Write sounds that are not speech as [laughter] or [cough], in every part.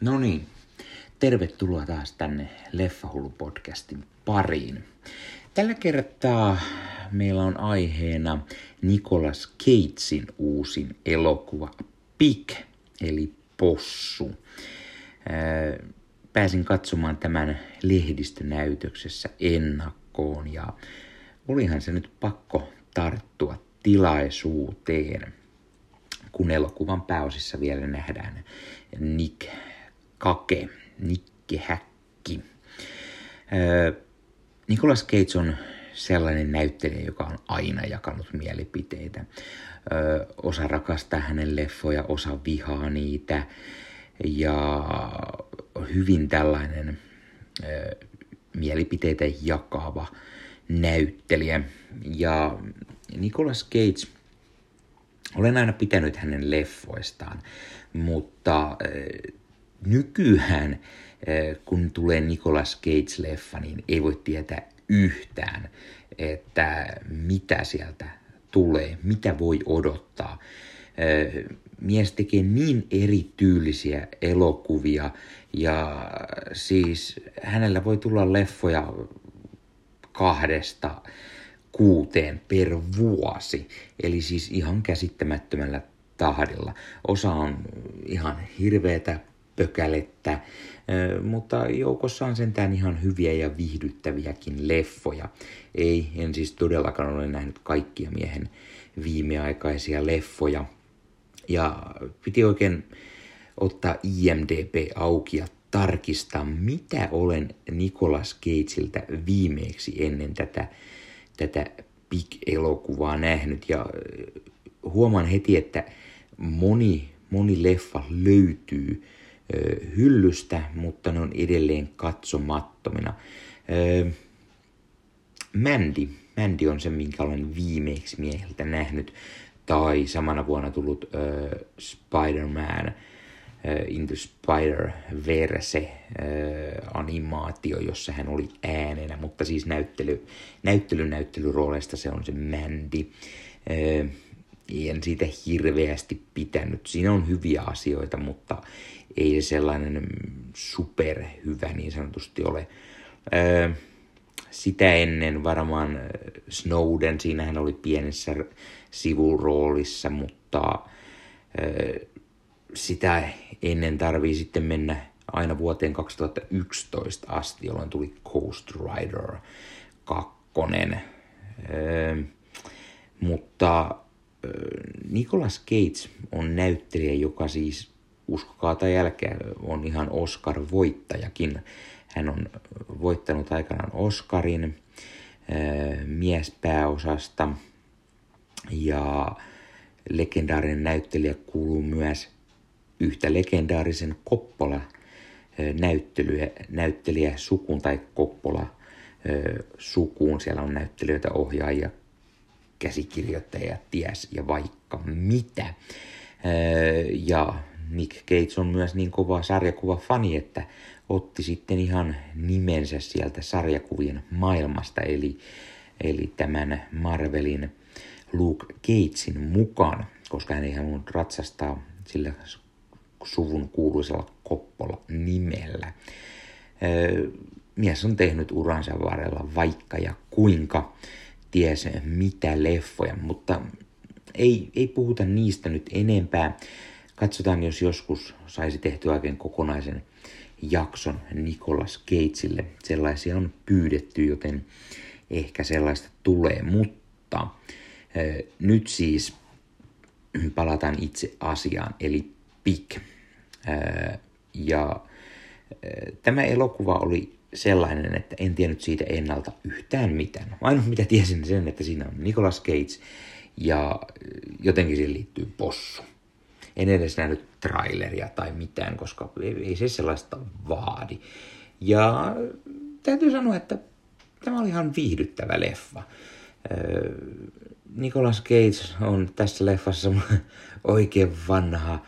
No niin, tervetuloa taas tänne Leffahullu-podcastin pariin. Tällä kertaa meillä on aiheena Nicolas Cagein uusin elokuva Pig, eli Possu. Pääsin katsomaan tämän lehdistönäytöksessä ennakkoon ja olihan se nyt pakko tarttua tilaisuuteen, kun elokuvan pääosissa vielä nähdään Nick Kake, Nikke Häkki. Nicolas Cage on sellainen näyttelijä, joka on aina jakanut mielipiteitä. osa rakastaa hänen leffoja, osa vihaa niitä. Ja hyvin tällainen mielipiteitä jakava näyttelijä. Ja Nicolas Cage, olen aina pitänyt hänen leffoistaan, mutta nykyään, eh, kun tulee Nicolas Cage-leffa, niin ei voi tietää yhtään, että mitä sieltä tulee, mitä voi odottaa. Eh, mies tekee niin erityylisiä elokuvia ja siis hänellä voi tulla leffoja kahdesta kuuteen per vuosi. Eli siis ihan käsittämättömällä tahdilla. Osa on ihan hirveätä pökälettä, mutta joukossa on sentään ihan hyviä ja viihdyttäviäkin leffoja. Ei, en siis todellakaan ole nähnyt kaikkia miehen viimeaikaisia leffoja. Ja piti oikein ottaa IMDB auki ja tarkistaa, mitä olen Nicolas Cageiltä viimeksi ennen tätä, tätä Big-elokuvaa nähnyt. Ja huomaan heti, että moni, moni leffa löytyy hyllystä, mutta ne on edelleen katsomattomina. Mandy. Mandy on se, minkä olen viimeksi mieheltä nähnyt. Tai samana vuonna tullut uh, Spider-Man uh, Into Spider-Verse uh, animaatio, jossa hän oli äänenä, mutta siis näyttely, näyttely näyttelyrooleista se on se Mandy. Uh, en siitä hirveästi pitänyt. Siinä on hyviä asioita, mutta ei se sellainen superhyvä niin sanotusti ole. Öö, sitä ennen varmaan Snowden, siinä hän oli pienessä sivuroolissa, mutta öö, sitä ennen tarvii sitten mennä aina vuoteen 2011 asti, jolloin tuli Coast Rider 2. Öö, mutta Nicolas Cage on näyttelijä, joka siis uskokaa tai jälkeen on ihan Oscar-voittajakin. Hän on voittanut aikanaan Oscarin miespääosasta ja legendaarinen näyttelijä kuuluu myös yhtä legendaarisen Koppola näyttelyä, näyttelijä sukuun tai Koppola sukuun. Siellä on näyttelijöitä, ohjaajia, käsikirjoittajia, ties ja vaikka mitä. Ja Nick Cage on myös niin kova sarjakuva fani, että otti sitten ihan nimensä sieltä sarjakuvien maailmasta, eli, eli tämän Marvelin Luke Cagein mukaan, koska hän ei halunnut ratsastaa sillä suvun kuuluisella Koppola nimellä. Mies on tehnyt uransa varrella vaikka ja kuinka, ties mitä leffoja, mutta ei, ei puhuta niistä nyt enempää. Katsotaan, jos joskus saisi tehtyä oikein kokonaisen jakson Nicolas Cageille. Sellaisia on pyydetty, joten ehkä sellaista tulee. Mutta äh, nyt siis palataan itse asiaan, eli Pik. Äh, ja äh, tämä elokuva oli sellainen, että en tiennyt siitä ennalta yhtään mitään. Ainut mitä tiesin sen, että siinä on Nicolas Cage ja jotenkin siihen liittyy possu en edes nähnyt traileria tai mitään, koska ei se sellaista vaadi. Ja täytyy sanoa, että tämä oli ihan viihdyttävä leffa. Nicolas Cage on tässä leffassa [laughs] oikein vanha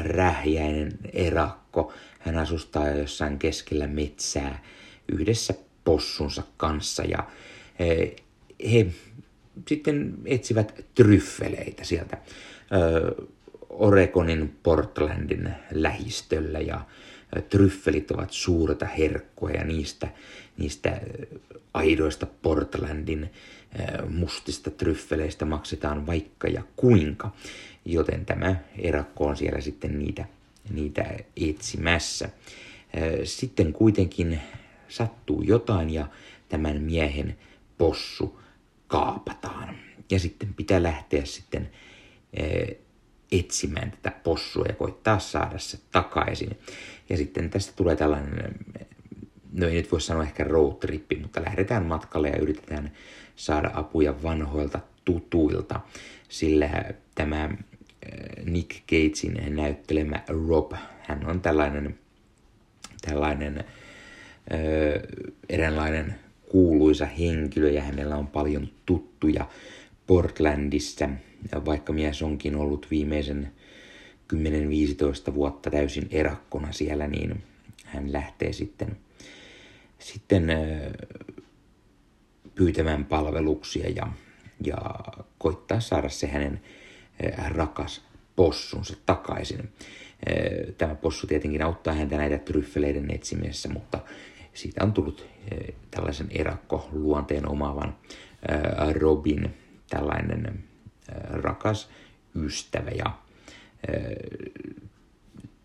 rähjäinen erakko. Hän asustaa jossain keskellä metsää yhdessä possunsa kanssa ja he sitten etsivät tryffeleitä sieltä Oregonin Portlandin lähistöllä ja tryffelit ovat suurta herkkoa ja niistä, niistä aidoista Portlandin mustista tryffeleistä maksetaan vaikka ja kuinka. Joten tämä erakko on siellä sitten niitä, niitä etsimässä. Sitten kuitenkin sattuu jotain ja tämän miehen possu kaapataan. Ja sitten pitää lähteä sitten etsimään tätä possua ja koittaa saada se takaisin. Ja sitten tästä tulee tällainen, no ei nyt voi sanoa ehkä road trippi, mutta lähdetään matkalle ja yritetään saada apuja vanhoilta tutuilta, sillä tämä äh, Nick Gatesin näyttelemä Rob, hän on tällainen, tällainen äh, eräänlainen kuuluisa henkilö ja hänellä on paljon tuttuja Portlandissa, vaikka mies onkin ollut viimeisen 10-15 vuotta täysin erakkona siellä, niin hän lähtee sitten, sitten pyytämään palveluksia ja, ja koittaa saada se hänen rakas possunsa takaisin. Tämä possu tietenkin auttaa häntä näitä tryffeleiden etsimisessä, mutta siitä on tullut tällaisen erakko luonteen omaavan Robin tällainen rakas ystävä ja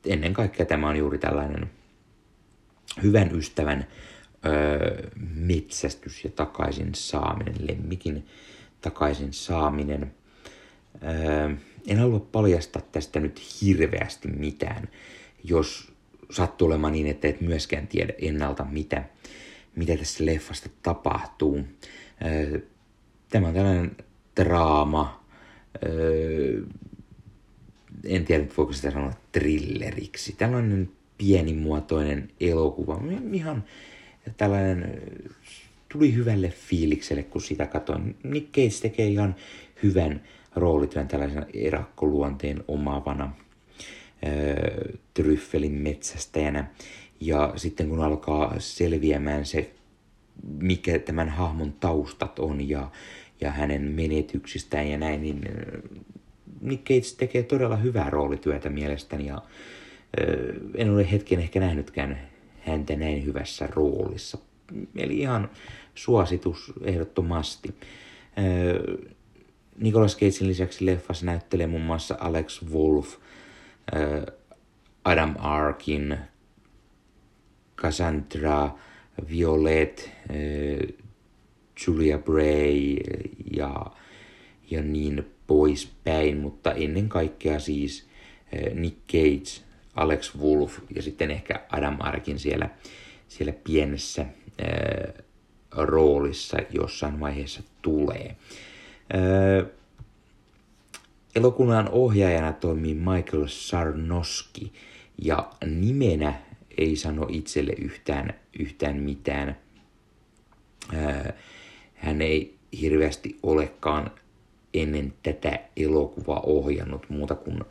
ennen kaikkea tämä on juuri tällainen hyvän ystävän metsästys ja takaisin saaminen, lemmikin takaisin saaminen. En halua paljastaa tästä nyt hirveästi mitään, jos sattuu olemaan niin, että et myöskään tiedä ennalta, mitä, mitä tässä leffasta tapahtuu. Tämä on tällainen draama, en tiedä, voiko sitä sanoa thrilleriksi. Tällainen pienimuotoinen elokuva, ihan tällainen, tuli hyvälle fiilikselle, kun sitä katsoin. Nick Cage tekee ihan hyvän roolityön tällaisen erakkoluonteen omavana tryffelin metsästäjänä. Ja sitten kun alkaa selviämään se, mikä tämän hahmon taustat on ja, ja hänen menetyksistään ja näin, niin Nick Cage tekee todella hyvää roolityötä mielestäni ja en ole hetken ehkä nähnytkään häntä näin hyvässä roolissa. Eli ihan suositus ehdottomasti. Nicolas Cagein lisäksi leffassa näyttelee muun muassa Alex Wolf, Adam Arkin, Cassandra Violet, Julia Bray ja, ja niin poispäin, mutta ennen kaikkea siis Nick Cage, Alex Wolf ja sitten ehkä Adam Arkin siellä, siellä pienessä ää, roolissa jossain vaiheessa tulee. Ää, elokuvan ohjaajana toimii Michael Sarnoski ja nimenä ei sano itselle yhtään, yhtään mitään. Ää, hän ei hirveästi olekaan ennen tätä elokuvaa ohjannut muuta kuin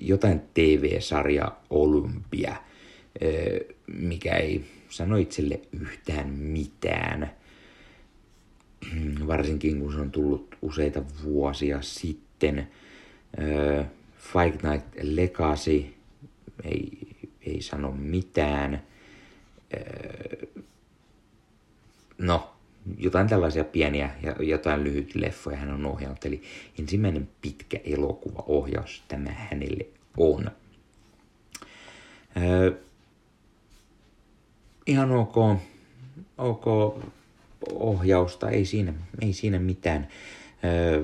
jotain TV-sarja Olympia, mikä ei sano itselle yhtään mitään. Varsinkin kun se on tullut useita vuosia sitten. Fight Night Legacy ei, ei sano mitään. No, jotain tällaisia pieniä ja jotain lyhyt leffoja hän on ohjannut. Eli ensimmäinen pitkä elokuvaohjaus tämä hänelle on. Öö, ihan ok, ok ohjausta, ei siinä, ei siinä mitään. Öö,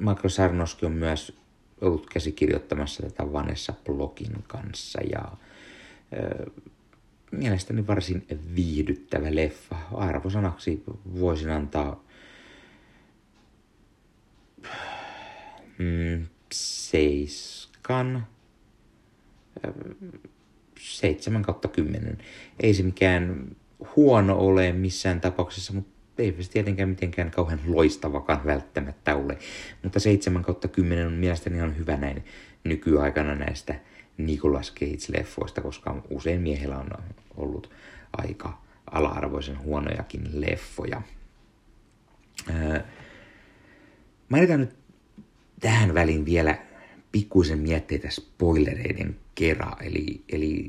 Makro Sarnoski on myös ollut käsikirjoittamassa tätä Vanessa blogin kanssa ja öö, mielestäni varsin viihdyttävä leffa. Arvosanaksi voisin antaa mm, seiskan, 7 kautta 10. Ei se mikään huono ole missään tapauksessa, mutta ei se tietenkään mitenkään kauhean loistavakaan välttämättä ole. Mutta 7 kautta 10 on mielestäni ihan hyvä näin nykyaikana näistä Nicolas Cage-leffoista, koska usein miehellä on ollut aika ala-arvoisen huonojakin leffoja. Öö, mainitaan nyt tähän väliin vielä pikkuisen mietteitä spoilereiden kera. Eli, eli,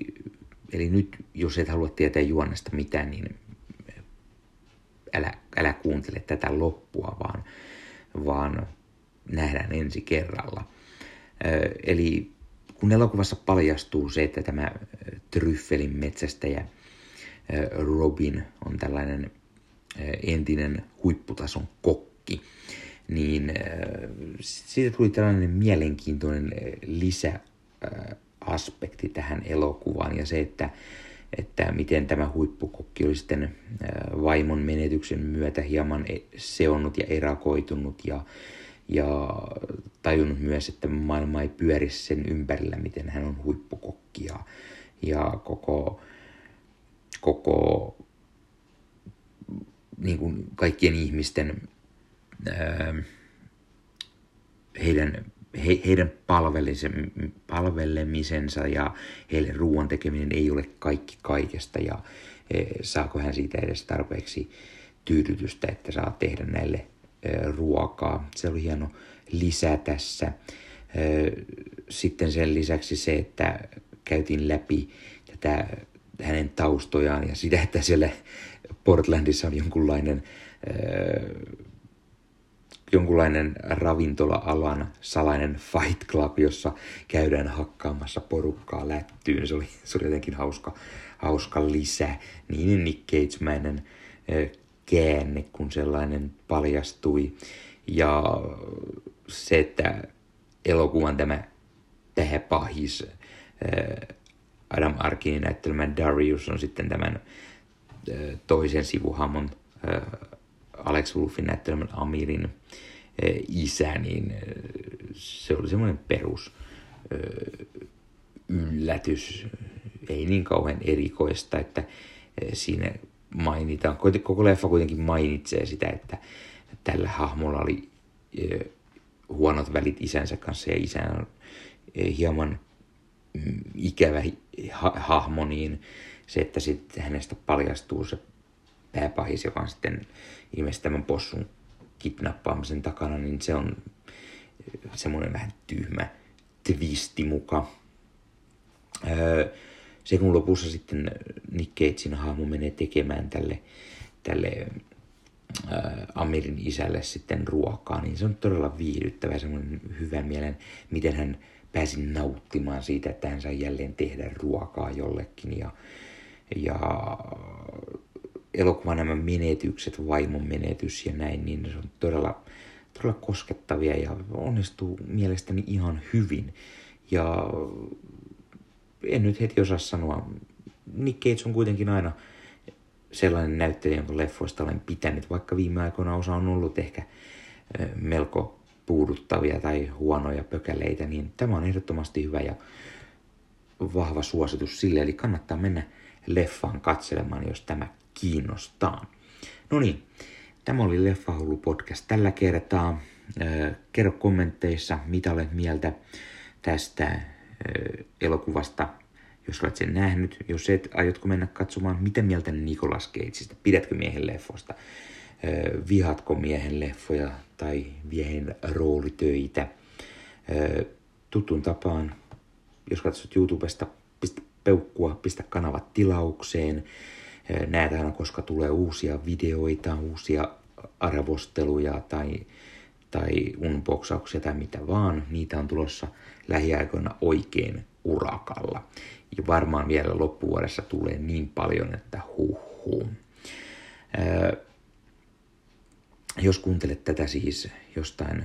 eli nyt, jos et halua tietää juonesta mitään, niin älä, älä kuuntele tätä loppua, vaan, vaan nähdään ensi kerralla. Eli kun elokuvassa paljastuu se, että tämä Tryffelin metsästäjä Robin on tällainen entinen huipputason kokki, niin siitä tuli tällainen mielenkiintoinen lisäaspekti tähän elokuvaan ja se, että, että miten tämä huippukokki oli sitten vaimon menetyksen myötä hieman e, seonnut ja erakoitunut ja, ja tajunnut myös, että maailma ei pyöri sen ympärillä, miten hän on huippukokki ja, ja koko, koko niin kuin kaikkien ihmisten heidän, he, heidän palvelemisensa ja heille ruoan tekeminen ei ole kaikki kaikesta ja e, saako hän siitä edes tarpeeksi tyydytystä, että saa tehdä näille ruokaa. Se oli hieno lisä tässä. Sitten sen lisäksi se, että käytiin läpi tätä hänen taustojaan ja sitä, että siellä Portlandissa on jonkunlainen, jonkunlainen ravintola-alan salainen fight club, jossa käydään hakkaamassa porukkaa lättyyn. Se oli, se oli jotenkin hauska, hauska lisä. Niin Nick Cage-mäinen käänne, kun sellainen paljastui. Ja se, että elokuvan tämä tähäpahis Adam Arkinin näyttelemä Darius on sitten tämän toisen sivuhamon Alex Wolfin näyttelemän Amirin isä, niin se oli semmoinen perus yllätys, ei niin kauhean erikoista, että siinä mainitaan, koko leffa kuitenkin mainitsee sitä, että tällä hahmolla oli huonot välit isänsä kanssa ja isä on hieman mm, ikävä hahmo, niin se, että sitten hänestä paljastuu se pääpahis, joka on sitten ilmeisesti tämän possun kidnappaamisen takana, niin se on semmoinen vähän tyhmä twisti muka. Öö, se kun lopussa sitten Nick Cagein hahmo menee tekemään tälle, tälle ää, Amirin isälle sitten ruokaa, niin se on todella viihdyttävä semmoinen hyvän mielen, miten hän pääsi nauttimaan siitä, että hän sai jälleen tehdä ruokaa jollekin ja, ja elokuvan nämä menetykset, vaimon menetys ja näin, niin se on todella, todella koskettavia ja onnistuu mielestäni ihan hyvin. Ja en nyt heti osaa sanoa. Nick Cage on kuitenkin aina sellainen näyttelijä, jonka leffoista olen pitänyt, vaikka viime aikoina osa on ollut ehkä melko puuduttavia tai huonoja pökäleitä, niin tämä on ehdottomasti hyvä ja vahva suositus sille, eli kannattaa mennä leffaan katselemaan, jos tämä kiinnostaa. No niin, tämä oli Leffahullu podcast tällä kertaa. Kerro kommentteissa, mitä olet mieltä tästä elokuvasta, jos olet sen nähnyt. Jos et, aiotko mennä katsomaan, mitä mieltä Nicolas Cageista, pidätkö miehen leffosta, vihatko miehen leffoja tai miehen roolitöitä. Tutun tapaan, jos katsot YouTubesta, pistä peukkua, pistä kanavat tilaukseen. Näet aina, koska tulee uusia videoita, uusia arvosteluja tai tai unboxauksia tai mitä vaan, niitä on tulossa lähiaikoina oikein urakalla. Ja varmaan vielä loppuvuodessa tulee niin paljon, että huh. Öö, jos kuuntelet tätä siis jostain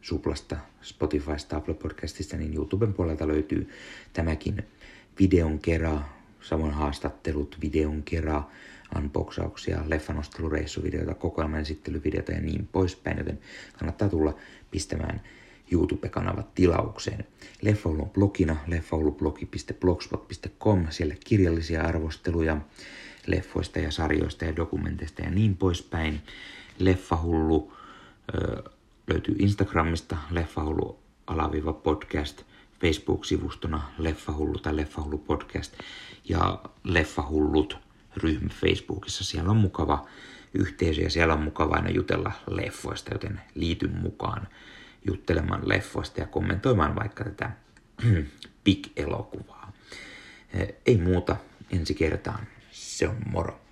Suplasta, Spotifysta, Apple Podcastista, niin YouTuben puolelta löytyy tämäkin videon kera, samoin haastattelut, videon kera, unboxauksia, leffanostelureissuvideoita, kokoelman esittelyvideoita ja niin poispäin, joten kannattaa tulla pistämään YouTube-kanavat tilaukseen. Leffahullu on blogina leffahulublogi.blogspot.com, siellä kirjallisia arvosteluja leffoista ja sarjoista ja dokumenteista ja niin poispäin. Leffahullu ö, löytyy Instagramista, leffahullu alaviiva podcast, Facebook-sivustona Leffahullu tai Leffahullu podcast ja Leffahullut ryhmä Facebookissa. Siellä on mukava yhteisö ja siellä on mukava aina jutella leffoista, joten liityn mukaan. juttelemaan leffoista ja kommentoimaan vaikka tätä [clears throat] Big-elokuvaa. Ei muuta ensi kertaan. Se on moro.